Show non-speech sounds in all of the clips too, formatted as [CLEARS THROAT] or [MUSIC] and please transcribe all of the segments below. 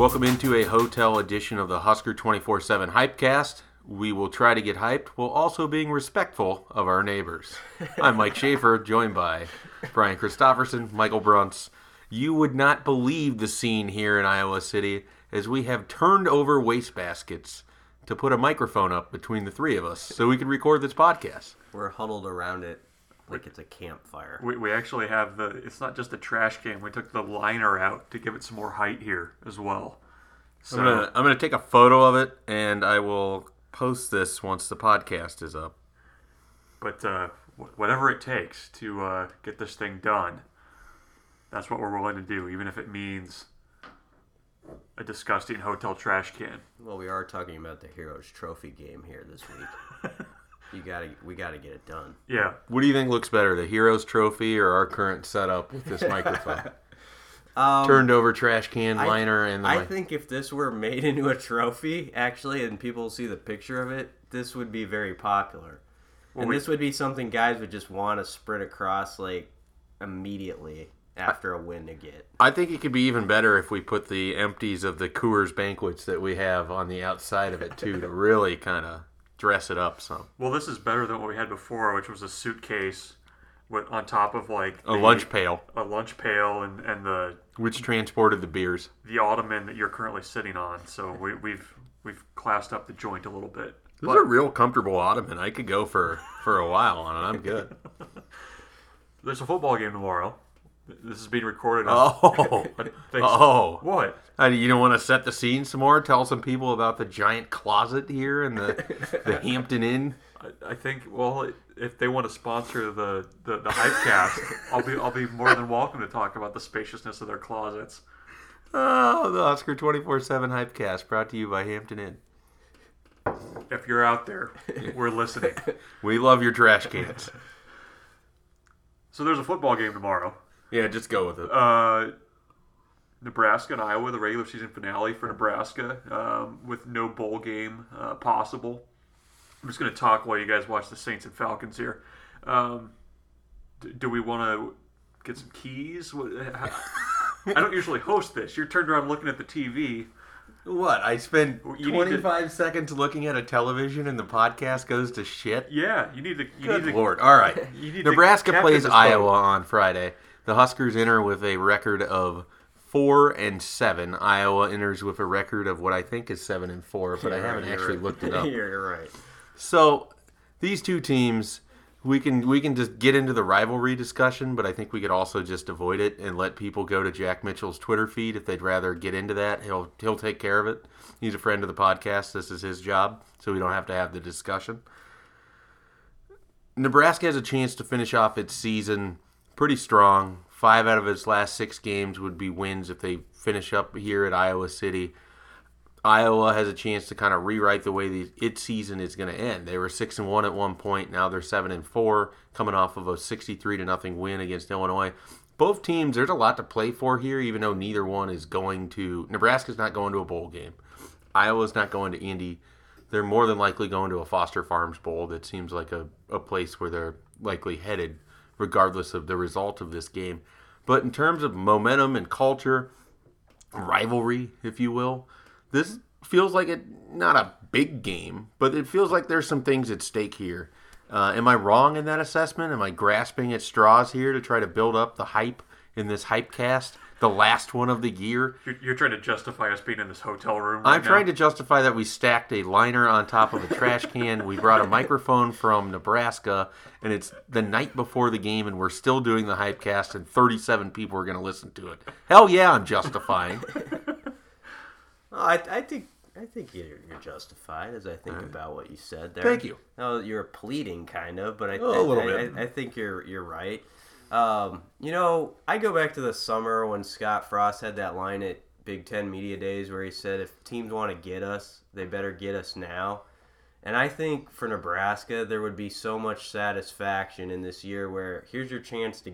Welcome into a hotel edition of the Husker 24 7 Hypecast. We will try to get hyped while also being respectful of our neighbors. I'm Mike [LAUGHS] Schaefer, joined by Brian Christopherson, Michael Bruntz. You would not believe the scene here in Iowa City as we have turned over wastebaskets to put a microphone up between the three of us so we can record this podcast. We're huddled around it like it's a campfire. We, we actually have the. It's not just a trash can. We took the liner out to give it some more height here as well. So I'm gonna, I'm gonna take a photo of it and I will post this once the podcast is up. but uh, whatever it takes to uh, get this thing done, that's what we're willing to do, even if it means a disgusting hotel trash can. Well, we are talking about the Heroes Trophy game here this week. [LAUGHS] you gotta, we gotta get it done. Yeah, What do you think looks better, the Heroes Trophy or our current setup with this [LAUGHS] microphone? Um, Turned over trash can I- liner and the I mic- think if this were made [LAUGHS] into a trophy, actually, and people see the picture of it, this would be very popular. and we- this would be something guys would just want to sprint across like immediately after a win to get. I think it could be even better if we put the empties of the Coors banquets that we have on the outside of it too to [LAUGHS] really kind of dress it up some. well, this is better than what we had before, which was a suitcase with on top of like A the- lunch pail, a lunch pail, and and the which transported the beers. the ottoman that you're currently sitting on. So we, we've we've classed up the joint a little bit. This is a real comfortable ottoman. I could go for for a while on it. I'm good. [LAUGHS] There's a football game tomorrow. This is being recorded. On, Oh, [LAUGHS] oh. What? Uh, you don't want to set the scene some more? Tell some people about the giant closet here and the [LAUGHS] the Hampton Inn. I, I think. Well, if they want to sponsor the the, the Hypecast, I'll be I'll be more than welcome to talk about the spaciousness of their closets. Oh, the Husker 24 7 Hypecast brought to you by Hampton Inn. If you're out there, we're listening. [LAUGHS] We love your trash cans. So there's a football game tomorrow. Yeah, just go with it. Uh, Nebraska and Iowa, the regular season finale for Nebraska, um, with no bowl game uh, possible. I'm just going to talk while you guys watch the Saints and Falcons here. Um, d- do we want to get some keys? I don't usually host this. You're turned around looking at the TV. What? I spend You need to- 25 seconds looking at a television and the podcast goes to shit? Yeah, you need to. You Good need to, lord. All right. [LAUGHS] Nebraska plays. Iowa on Friday. The Huskers enter with a record of four and seven. Iowa enters with a record of what I think is seven and four, but I haven't actually right. looked it [LAUGHS] up. You're right. So these two teams, we can we can just get into the rivalry discussion, but I think we could also just avoid it and let people go to Jack Mitchell's Twitter feed if they'd rather get into that. He'll he'll take care of it. He's a friend of the podcast. This is his job, so we don't have to have the discussion. Nebraska has a chance to finish off its season pretty strong. Five out of its last six games would be wins if they finish up here at Iowa City. Iowa has a chance to kind of rewrite the way the, its season is going to end. They were six and one at one point. Now they're seven and four, coming off of a sixty-three to nothing win against Illinois. Both teams, there's a lot to play for here, even though neither one is going to. Nebraska's not going to a bowl game. Iowa's not going to Indy. They're more than likely going to a Foster Farms Bowl. That seems like a, a place where they're likely headed, regardless of the result of this game. But in terms of momentum and culture, rivalry, if you will. This feels like it not a big game, but it feels like there's some things at stake here. Uh, am I wrong in that assessment? Am I grasping at straws here to try to build up the hype in this hype cast, the last one of the year? You're, you're trying to justify us being in this hotel room. Right I'm trying to justify that we stacked a liner on top of a trash can. We brought a microphone from Nebraska, and it's the night before the game, and we're still doing the hype cast, and 37 people are going to listen to it. Hell yeah, I'm justifying. Well, I, I think I think you're, you're justified as I think about what you said there. Thank you. No, you're pleading kind of, but I, Oh, a I- little I, bit. I, I think you're you're right. Um, you know, I go back to the summer when Scott Frost had that line at Big Ten Media Days where he said, "If teams want to get us, they better get us now." And I think for Nebraska, there would be so much satisfaction in this year where here's your chance to.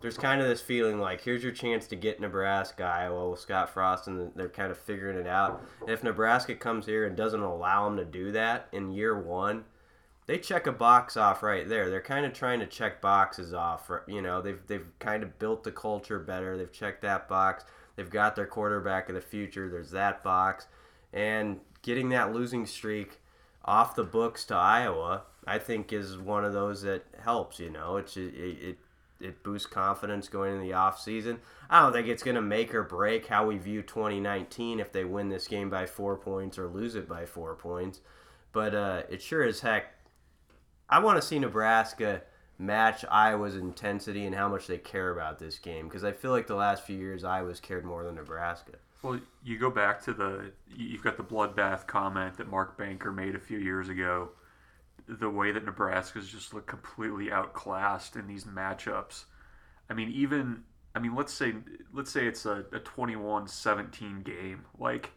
There's kind of this feeling like here's your chance to get Nebraska, Iowa with Scott Frost, and they're kind of figuring it out. And if Nebraska comes here and doesn't allow them to do that in year one, they check a box off right there. They're kind of trying to check boxes off. You know, they've they've kind of built the culture better. They've checked that box. They've got their quarterback of the future. There's that box, and getting that losing streak off the books to Iowa, I think, is one of those that helps. You know, it's it it, it boosts confidence going into the off season. I don't think it's going to make or break how we view 2019 if they win this game by four points or lose it by four points, but uh, it sure as heck. I want to see Nebraska match Iowa's intensity and how much they care about this game because I feel like the last few years Iowa's cared more than Nebraska. Well, you go back to the you've got the bloodbath comment that Mark Banker made a few years ago. The way that Nebraska's just looked completely outclassed in these matchups. I mean, even I mean, let's say let's say it's a, a 21-17 game. Like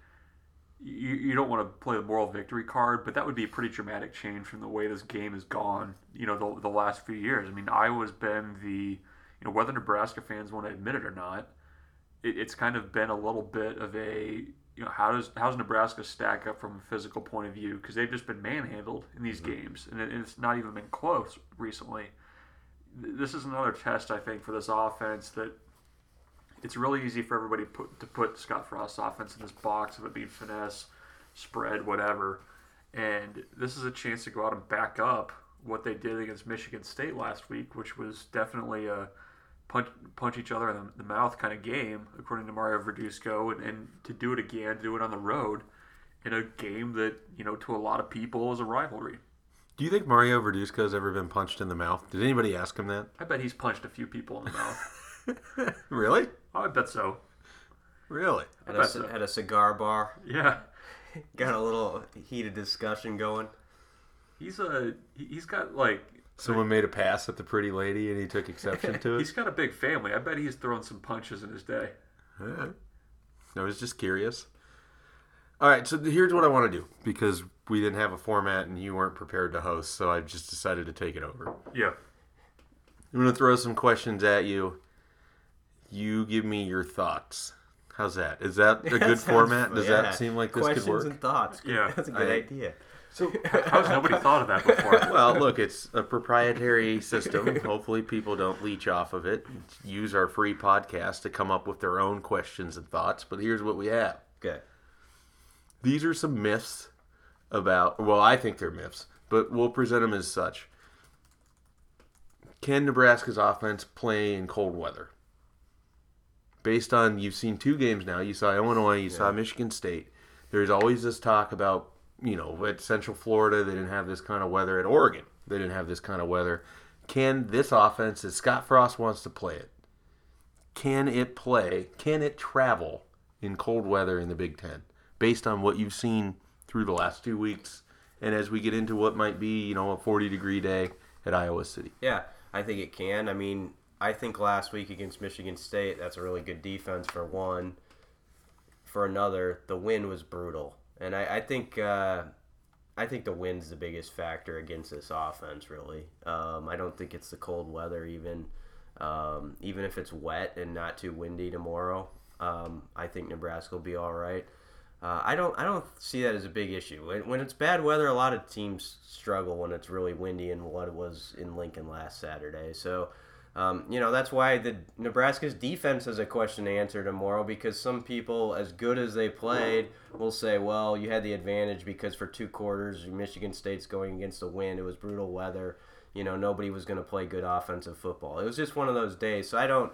you, you don't want to play the moral victory card, but that would be a pretty dramatic change from the way this game has gone, you know, the, the last few years. I mean, Iowa's been the, you know, whether Nebraska fans want to admit it or not, it, it's kind of been a little bit of a, you know, how does how's Nebraska stack up from a physical point of view? Because they've just been manhandled in these mm-hmm. games, and, it, and it's not even been close recently. This is another test, I think, for this offense that it's really easy for everybody put, to put Scott Frost's offense in this box of it being finesse, spread, whatever. And this is a chance to go out and back up what they did against Michigan State last week, which was definitely a punch, punch each other in the, the mouth kind of game, according to Mario Verduzco, and, and to do it again, to do it on the road in a game that, you know, to a lot of people is a rivalry. Do you think Mario Verduzco has ever been punched in the mouth? Did anybody ask him that? I bet he's punched a few people in the mouth. [LAUGHS] really? Oh, I bet so. Really? At a, so. at a cigar bar. Yeah. [LAUGHS] got a little heated discussion going. He's a he's got like someone made a pass at the pretty lady and he took exception to [LAUGHS] it. he's got a big family. I bet he's thrown some punches in his day. Yeah. I was just curious. All right, so here's what I want to do because we didn't have a format and you weren't prepared to host, so I just decided to take it over. Yeah. I'm going to throw some questions at you you give me your thoughts. How's that? Is that a [LAUGHS] good format? Does yeah. that seem like this Questions could work? Questions and thoughts. Yeah, [LAUGHS] that's a good I, idea. So, [LAUGHS] how's nobody thought of that before? Well, look, it's a proprietary system. Hopefully, people don't leech off of it. Use our free podcast to come up with their own questions and thoughts. But here's what we have. Okay. These are some myths about. Well, I think they're myths, but we'll present them as such. Can Nebraska's offense play in cold weather? Based on you've seen two games now. You saw Illinois, you yeah. saw Michigan State. There's always this talk about you know at Central Florida they didn't have this kind of weather. At Oregon they didn't have this kind of weather. Can this offense, as Scott Frost wants to play it, can it play? Can it travel in cold weather in the Big Ten? Based on what you've seen through the last two weeks, and as we get into what might be you know a 40 degree day at Iowa City. Yeah, I think it can. I mean, I think last week against Michigan State, that's a really good defense for one. For another, the wind was brutal, and I, I think uh, I think the wind's the biggest factor against this offense. Really, um, I don't think it's the cold weather. Even um, even if it's wet and not too windy tomorrow, um, I think Nebraska will be all right. Uh, I don't I don't see that as a big issue. When, when it's bad weather, a lot of teams struggle when it's really windy, and what it was in Lincoln last Saturday. So um, you know, that's why the Nebraska's defense is a question to answer tomorrow because some people, as good as they played, will say, well, you had the advantage because for two quarters, Michigan State's going against the wind. It was brutal weather. You know, nobody was going to play good offensive football. It was just one of those days. So I don't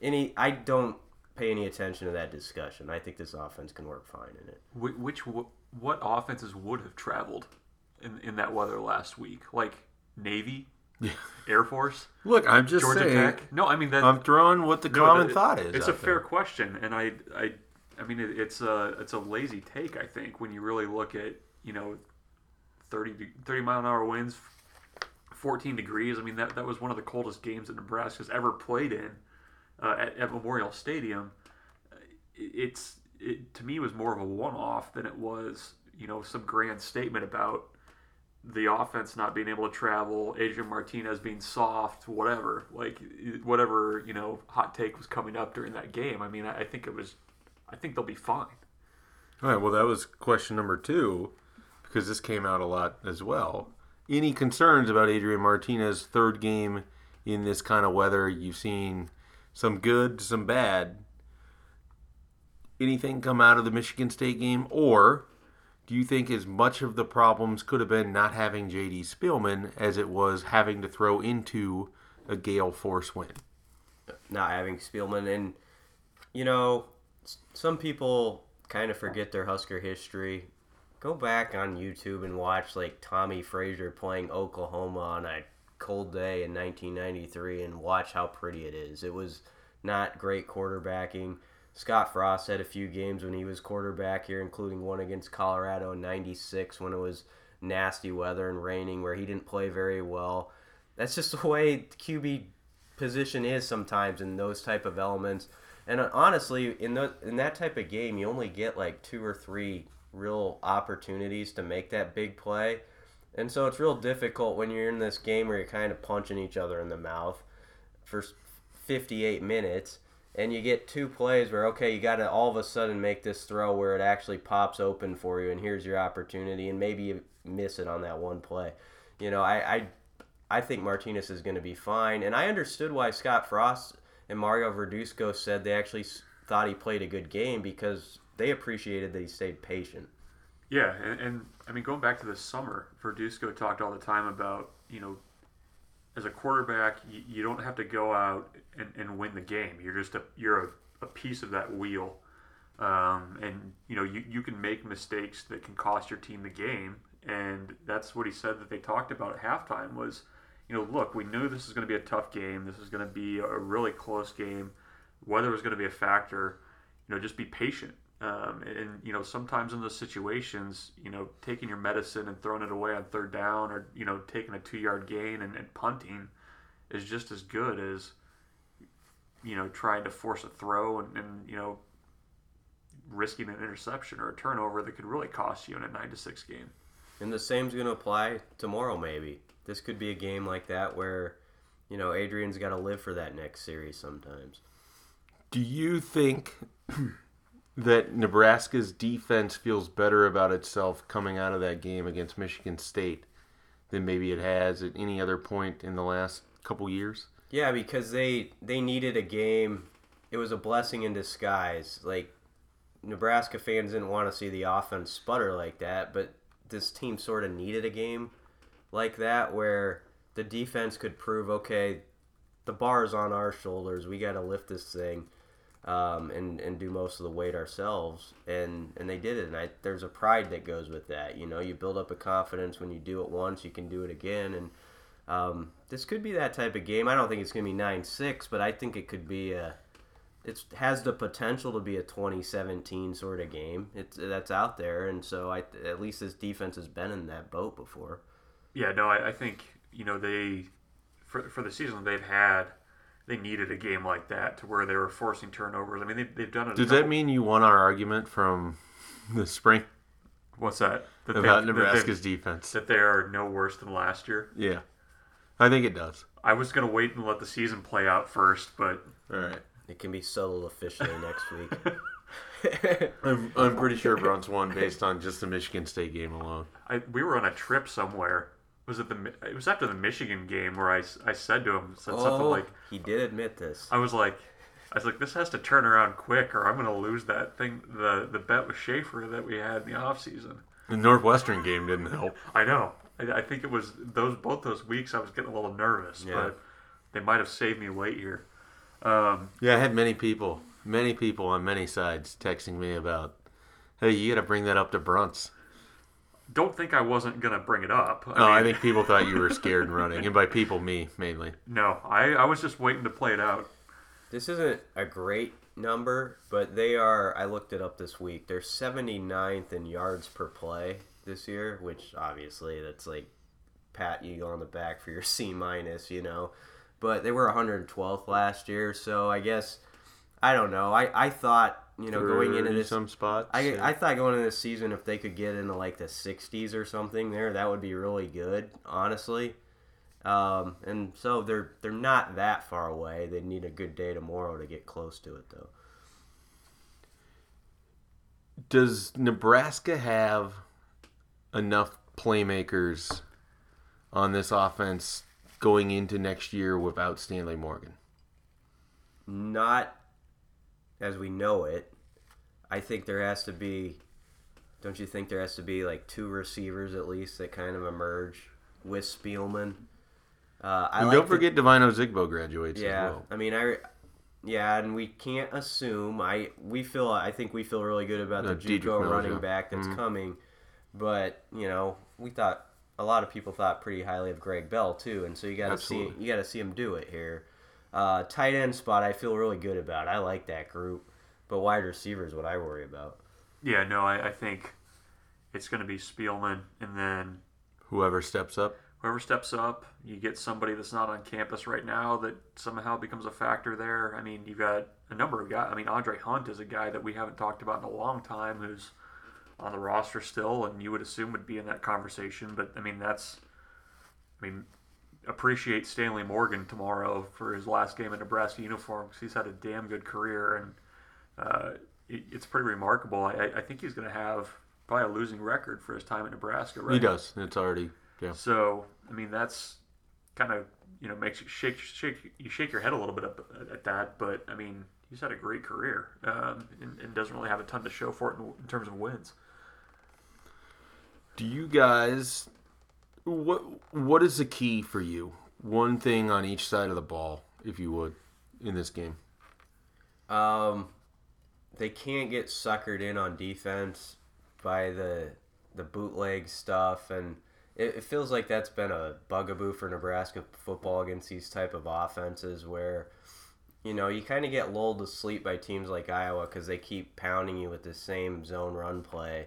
any I don't pay any attention to that discussion. I think this offense can work fine in it. Which what offenses would have traveled in in that weather last week? Like Navy. [LAUGHS] Air Force. Look, I'm just Georgia saying. Tech. No, I mean that. I'm throwing what the no, common that, thought is. It's a fair question, and I, I, I mean, it, it's a it's a lazy take. I think when you really look at you know, 30, 30 mile an hour winds, 14 degrees. I mean that that was one of the coldest games that Nebraska's ever played in uh, at, at, Memorial Stadium. It's it to me was more of a one off than it was you know some grand statement about the offense not being able to travel, Adrian Martinez being soft, whatever, like whatever you know, hot take was coming up during that game. I mean, I, think it was, I think they'll be fine. All right. Well, that was question number two, because this came out a lot as well. Any concerns about Adrian Martinez' third game in this kind of weather? You've seen some good, some bad. anything come out of the Michigan State game, or do you think as much of the problems could have been not having J.D. Spielman as it was having to throw into a gale force wind? Not having Spielman, and you know, some people kind of forget their Husker history. Go back on YouTube and watch like Tommie Frazier playing Oklahoma on a cold day in 1993 and watch how pretty it is. It was not great quarterbacking. Scott Frost had a few games when he was quarterback here, including one against Colorado in 96 when it was nasty weather and raining where he didn't play very well. That's just [LAUGHS] the way QB position is sometimes in those type of elements. And uh, honestly, in the in that type of game, you only get like two or three real opportunities to make that big play. And so it's real difficult when you're in this game where you're kind of punching each other in the mouth for 58 minutes and you get two plays where okay, you got to all of a sudden make this throw where it actually pops open for you and here's your opportunity and maybe you miss it on that one play. You know, I I, I think Martinez is going to be fine and I understood why Scott Frost and Mario Verduzco said they actually thought he played a good game because they appreciated that he stayed patient. Yeah, and, and I mean, going back to the summer, Verduzco talked all the time about, you know, as a quarterback, you, you don't have to go out and, and win the game. You're just a you're a, a piece of that wheel, um, and you know you, you can make mistakes that can cost your team the game. And that's what he said that they talked about at halftime was, you know, look, we knew this is going to be a tough game. This is going to be a really close game. Weather was going to be a factor. You know, just be patient. Um, and you know, sometimes in those situations, you know, taking your medicine and throwing it away on third down, or you know, taking a two-yard gain and, and punting, is just as good as you know trying to force a throw and, and you know risking an interception or a turnover that could really cost you in a nine to six game. And the same's going to apply tomorrow, maybe. This could be a game like that where, you know, Adrian's got to live for that next series sometimes. Do you think [CLEARS THROAT] that Nebraska's defense feels better about itself coming out of that game against Michigan State than maybe it has at any other point in the last couple years? Yeah, because they they needed a game. It was a blessing in disguise. Like Nebraska fans didn't want to see the offense sputter like that, but this team sort of needed a game like that where the defense could prove, okay, the bar is on our shoulders. We got to lift this thing um, and and do most of the weight ourselves. And and they did it. And I, there's a pride that goes with that. You know, you build up a confidence when you do it once, you can do it again. And um, this could be that type of game. I don't think it's going to be nine six, but I think it could be a. It has the potential to be a 2017 sort of game. It's that's out there, and so I at least this defense has been in that boat before. Yeah, no, I, I think you know they for for the season they've had, they needed a game like that to where they were forcing turnovers. I mean, they, they've done it. Does couple- that mean you won our argument from the spring what's that? That they- about that they- Nebraska's defense? that they are no worse than last year. Yeah, I think it does. I was gonna wait and let the season play out first, but All right. It can be settled officially next week. [LAUGHS] I'm, I'm pretty sure Bruntz won based on just the Michigan State game alone. I, we were on a trip somewhere. Was it the? It was after the Michigan game where I, I said to him said something oh, like he did admit this. I was like I was like this has to turn around quick or I'm gonna lose that thing the the bet with Schaefer that we had in the off season. The Northwestern game didn't help. I know. I, I think it was those both those weeks I was getting a little nervous, Yeah. but they might have saved me late here. Um, Yeah, I had many people, many people on many sides texting me about, hey, you got to bring that up to Bruntz. Don't think I wasn't gonna bring it up. No, I think people thought you were [LAUGHS] scared and running, and by people, me mainly. no. I, I was just waiting to play it out. This isn't a great number, but they are. I looked it up this week. They're 79th in yards per play this year, which obviously that's like pat you on the back for your [LAUGHS] C minus, you know. But they were 112th last year, so I guess I don't know. I I thought you know going into this some spots. I, I thought going into this season, if they could get into like the 60s or something there, that would be really good, honestly. Um, and so they're they're not that far away. They need a good day tomorrow to get close to it, though. Does Nebraska have enough playmakers on this offense going into next year without Stanley Morgan? Not as we know it. I think there has to be. Don't you think there has to be like two receivers at least that kind of emerge with Spielman? Uh, I And like don't the- forget Devine Ozigbo graduates yeah, as well. I mean, I, yeah, and we can't assume. I we feel. I think we feel really good about Uh, the JUCO running back that's Mhm. coming, but you know, we thought a lot of people thought pretty highly of Greg Bell too, and so you got to see you got to see him do it here. Uh, tight end spot, I feel really good about. I like that group, but wide receiver is what I worry about. Yeah, no, I, I think it's going to be Spielman, and then Whoever steps up. whoever steps up, you get somebody that's not on campus right now that somehow becomes a factor there. I mean, you've got a number of guys. I mean, Andre Hunt is a guy that we haven't talked about in a long time who's on the roster still, and you would assume would be in that conversation. But I mean, that's, I mean, appreciate Stanley Morgan tomorrow for his last game in Nebraska uniform because he's had a damn good career, and uh, it, it's pretty remarkable. I, I think he's going to have probably a losing record for his time at Nebraska. Right? He does. It's already yeah. So I mean, that's kind of you know makes you shake shake you shake your head a little bit up at that. But I mean, he's had a great career um, and, and doesn't really have a ton to show for it in, in terms of wins. Do you guys what what is the key for you? One thing on each side of the ball, if you would, in this game. Um, they can't get suckered in on defense by the the bootleg stuff, and it, it feels like that's been a bugaboo for Nebraska football against these type of offenses, where you know you kind of get lulled to sleep by teams like Iowa because they keep pounding you with the same zone run play,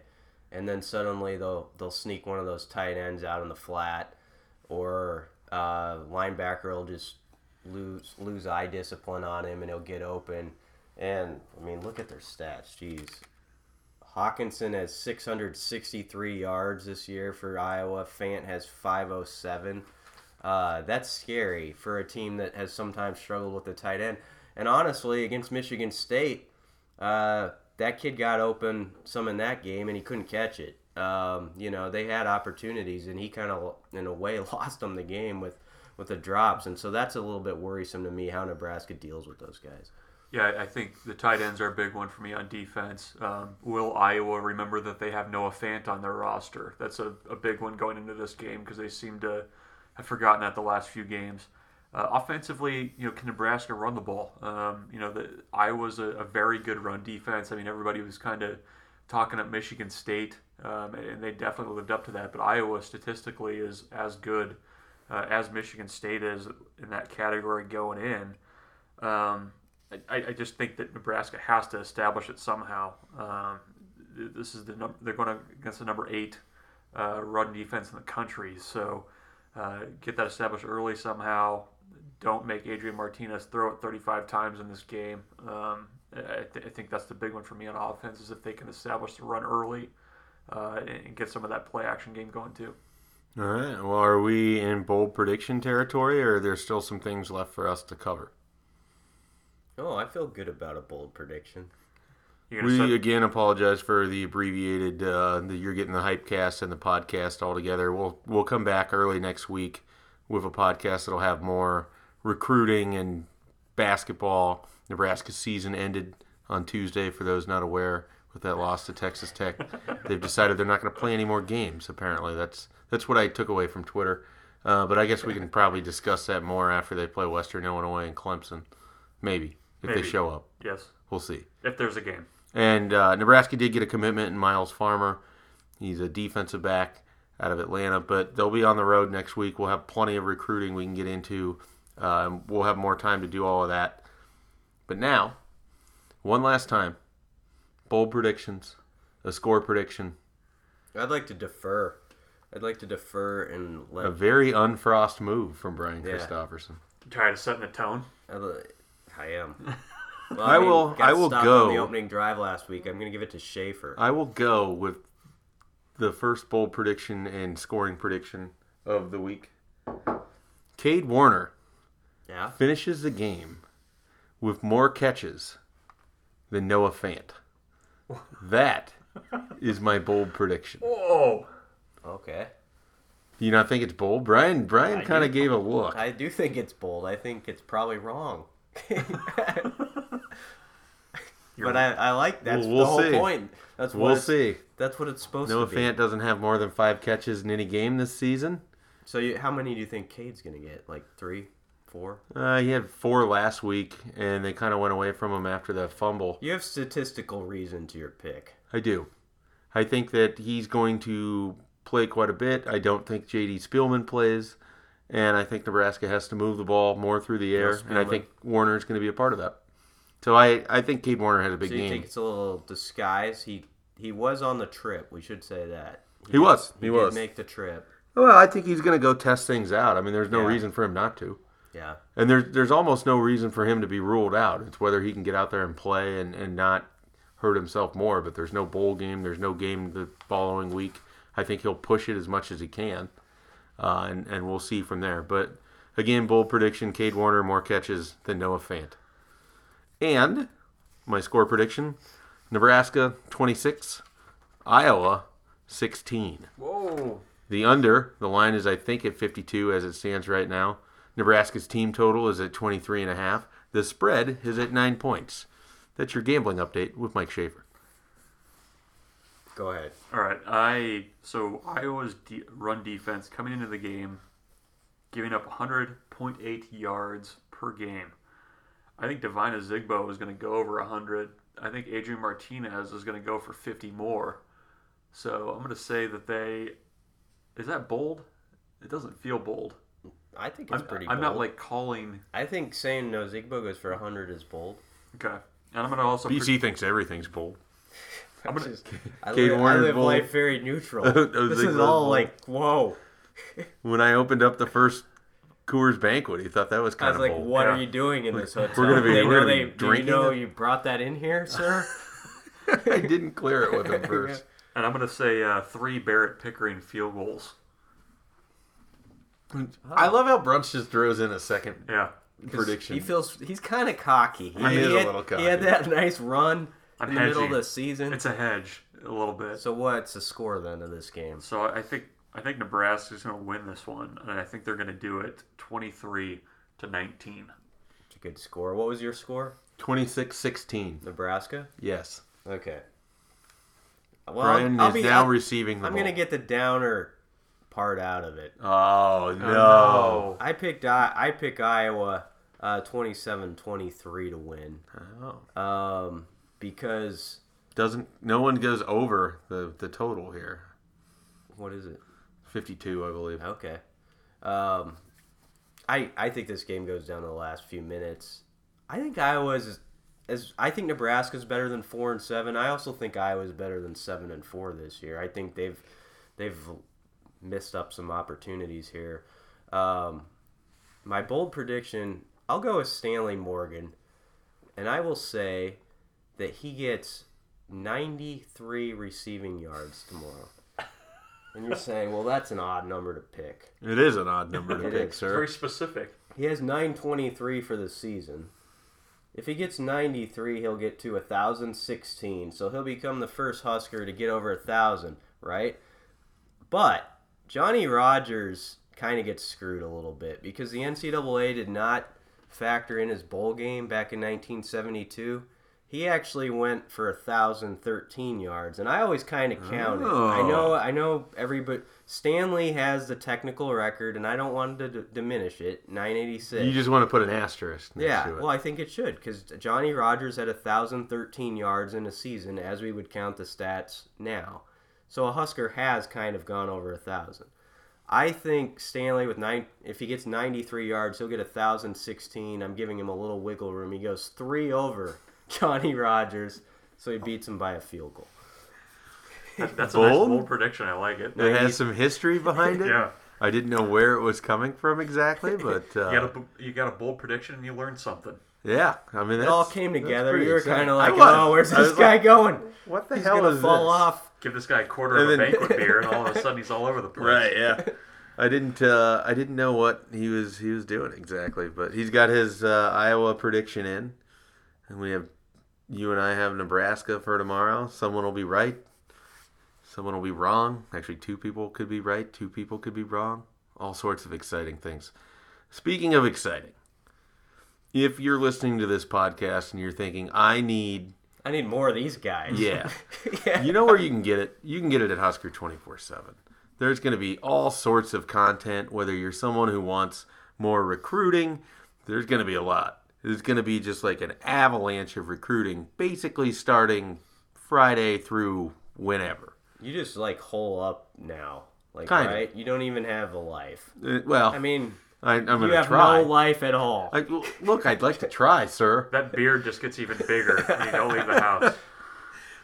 and then suddenly they'll they'll sneak one of those tight ends out in the flat, or uh, linebacker will just lose lose eye discipline on him and he'll get open. And I mean, look at their stats. Jeez, Hockenson has 663 yards this year for Iowa. Fant has 507. Uh, that's scary for a team that has sometimes struggled with the tight end. And honestly, against Michigan State, uh, that kid got open some in that game and he couldn't catch it. Um, you know, they had opportunities and he kind of, in a way, [LAUGHS] lost them the game with, with the drops. And so that's a little bit worrisome to me how Nebraska deals with those guys. Yeah, I think the tight ends are a big one for me on defense. Um, will Iowa remember that they have Noah Fant on their roster? That's a, a big one going into this game because they seem to have forgotten that the last few games. Uh, offensively, you know, can Nebraska run the ball? Um, you know, the, Iowa's a, a very good run defense. I mean, everybody was kind of talking up Michigan State, um, and they definitely lived up to that. But Iowa statistically is as good uh, as Michigan State is in that category going in. Um, I, I just think that Nebraska has to establish it somehow. Um, this is the they're going against the number eight uh, run defense in the country, so uh, get that established early somehow. Don't make Adrian Martinez throw it 35 times in this game. Um, I, th- I think that's the big one for me on offense is if they can establish the run early uh, and and get some of that play action game going too. All right. Well, are we in bold prediction territory, or are there still some things left for us to cover? Oh, I feel good about a bold prediction. We set- again apologize for the abbreviated. Uh, the, you're getting the hypecast and the podcast all together. We'll we'll come back early next week with a podcast that'll have more recruiting and basketball. Nebraska's season ended on Tuesday. For those not aware, with that loss to Texas Tech, [LAUGHS] they've decided they're not going to play any more games. Apparently, that's that's what I took away from Twitter. Uh, but I guess we can probably discuss that more after they play Western Illinois and Clemson. Maybe if they show up, yes, we'll see. if there's a game. And uh, Nebraska did get a commitment in Myles Farmer. He's a defensive back out of Atlanta, but they'll be on the road next week. We'll have plenty of recruiting we can get into. Uh, we'll have more time to do all of that. But now, one last time, bold predictions, a score prediction, I'd like to defer. I'd like to defer and let. a very unfrost move from Brian Yeah. Christopherson. You tired of setting the tone? I I am. [LAUGHS] Well, I will- I will go. on the opening drive last week. I'm going to give it to Schaefer. I will go with the first bold prediction and scoring prediction of the week. Cade Warner yeah. finishes the game with more catches than Noah Fant. [LAUGHS] That is my bold prediction. Whoa! Okay. Do you not think it's bold? Brian Brian kind of gave a look. I do think it's bold. I think it's probably wrong. [LAUGHS] but I, I like that's We'll- we'll the whole see. point. That's what We'll it's- see. That's what it's supposed Noah to be. Noah Fant doesn't have more than five catches in any game this season. So you, how many do you think Cade's gonna get? Like three, four? Uh, he had four last week, and they kind of went away from him after that fumble. You have statistical reason to your pick. I do. I think that he's going to play quite a bit. I don't think J.D. Spielman plays, and I think Nebraska has to move the ball more through the air, and I think Warner is going to be a part of that. So I, I think Cade Warner had a big So you game. think it's a little disguise? He he was on the trip. We should say that. He was. He, He was. make the trip. Well, I think he's going to go test things out. I mean, there's no Yeah. reason for him not to. Yeah. And there's there's almost no reason for him to be ruled out. It's whether he can get out there and play and, and not hurt himself more. But there's no bowl game. There's no game the following week. I think he'll push it as much as he can, uh, and and we'll see from there. But again, bold prediction: Cade Warner more catches than Noah Fant. And my score prediction: Nebraska 26, Iowa 16. Whoa. The under, the line is I think at 52 as it stands right now. Nebraska's team total is at 23 and a half. The spread is at 9 points. That's your gambling update with Mike Schaefer. Go ahead. All right, I so Iowa's de- run defense coming into the game, giving up 100.8 yards per game. I think Devine Ozigbo is going to go over 100. I think Adrian Martinez is going to go for 50 more. So I'm going to say that they is that bold? It doesn't feel bold. I think it's I'm, pretty. I'm not like calling. I think saying Ozigbo goes for hundred is bold. Okay, and I'm going to also. BC thinks everything's bold. I'm going [LAUGHS] to. I Cade live, I live bold. life very neutral. Oh, [LAUGHS] this is all bold. like whoa. [LAUGHS] When I opened up the first Coors banquet, he thought that was I kind was of like, bold. what Yeah. are you doing in this hotel? gonna be- They we're know gonna be they, do you know it? you brought that in here, sir? I didn't clear it with him first. And I'm going to say uh, three Barrett Pickering field goals. I love how Bruntz just throws in a second Yeah. prediction. He feels he's kind of cocky. He, He is he a had, little He had that nice run I'm in the middle of hedging. the season. It's a hedge a little bit. So what's the score then of this game? So I think I think Nebraska's going to win this one, and I think they're going to do it 23 to 19. It's a good score. What was your score? 26-16. Nebraska. Yes. Okay. Well, Brian I'll is be, now I'll- receiving the I'm ball. gonna get the downer part out of it. Oh, no. no. I picked I, I pick Iowa uh, 27-23 to win. Oh. Um, because Doesn't no one goes over the the total here? what is it? 52, I believe. Okay. Um, I I think this game goes down to the last few minutes. I think Iowa's as I think Nebraska's better than four and seven. I also think Iowa's better than seven and four this year. I think they've they've missed up some opportunities here. Um, my bold prediction, I'll go with Stanley Morgan, and I will say that he gets 93 receiving yards tomorrow. And you're [LAUGHS] saying, well, that's an odd number to pick. It is an odd number to pick, is. sir. Very specific. He has 923 for the season. If he gets 93, he'll get to 1,016. So he'll become the first Husker to get over 1,000, right? But Johnny Rodgers kind of gets screwed a little bit because the NCAA did not factor in his bowl game back in 1972. He actually went for 1,013 yards, and I always kind of counted. I Oh. know, I know. Everybody, Stanley has the technical record, and I don't want to d- diminish it. 986. You just want to put an asterisk next Yeah, to it. well, I think it should because Johnny Rodgers had 1,013 yards in a season as we would count the stats now. So a Husker has kind of gone over a 1,000. I think Stanley, with nine, if he gets 93 yards, he'll get 1,016. I'm giving him a little wiggle room. He goes three over [LAUGHS] Johnny Rodgers, so he beats him by a field goal. That, that's a nice Bold? bold prediction. I like it. it has some history behind it. Yeah. I didn't know where it was coming from exactly, [LAUGHS] but uh, You got a you got a bold prediction and you learned something. yeah, I mean, It all came together. pretty You were kind of like, was. oh, where's this guy like, going? What the He's hell gonna is fall this? off. Give this guy a quarter of a then- banquet beer, and all of a sudden he's all over the place. Right, yeah. I didn't uh, I didn't know what he was he was doing exactly, but he's got his uh, Iowa prediction in, and we have you and I have Nebraska for tomorrow. Someone will be right, someone will be wrong. Actually, two people could be right, two people could be wrong. All sorts of exciting things. Speaking of exciting, if you're listening to this podcast and you're thinking, I need I need more of these guys. Yeah. [LAUGHS] yeah. You know where you can get it? You can get it at Husker 24 7. There's going to be all sorts of content, whether you're someone who wants more recruiting, there's going to be a lot. There's going to be just like an avalanche of recruiting, basically starting Friday through whenever. You just like hole up now. Like, Kinda. right? You don't even have a life. Uh, well, I mean, I, am going you to have try. no life at all. I, look, I'd like to try, sir. That beard just gets even bigger when you don't leave the house. [LAUGHS]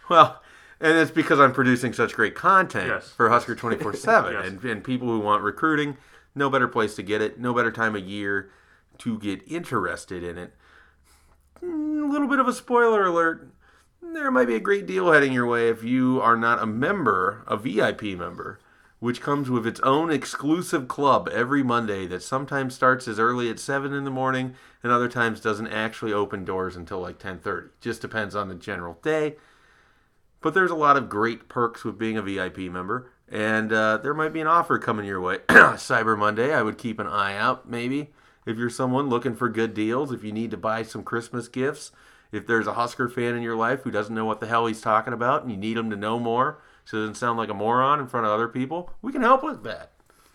Well, and it's because I'm producing such great content Yes. for Husker 24 7. Yes. And, and people who want recruiting, no better place to get it, no better time of year to get interested in it. Mm, A little bit of a spoiler alert. There might be a great deal heading your way if you are not a member, a VIP member, which comes with its own exclusive club every Monday that sometimes starts as early as 7 in the morning and other times doesn't actually open doors until like 10:30. Just depends on the general day. But there's a lot of great perks with being a VIP member, and uh, there might be an offer coming your way. [COUGHS] Cyber Monday, I would keep an eye out, maybe. If you're someone looking for good deals, if you need to buy some Christmas gifts, if there's a Husker fan in your life who doesn't know what the hell he's talking about and you need him to know more so doesn't sound like a moron in front of other people, we can help with that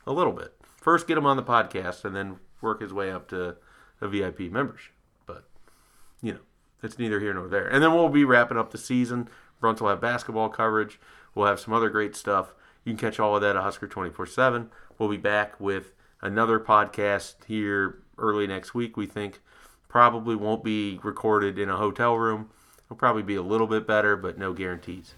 a little bit. First, get him on the podcast and then work his way up to a VIP membership. But you know, it's neither here nor there. And then we'll be wrapping up the season. Bruntz will have basketball coverage. We'll have some other great stuff. You can catch all of that at Husker 24 7. We'll be back with another podcast here early next week, we think. Probably won't be recorded in a hotel room. It'll probably be a little bit better, but no guarantees.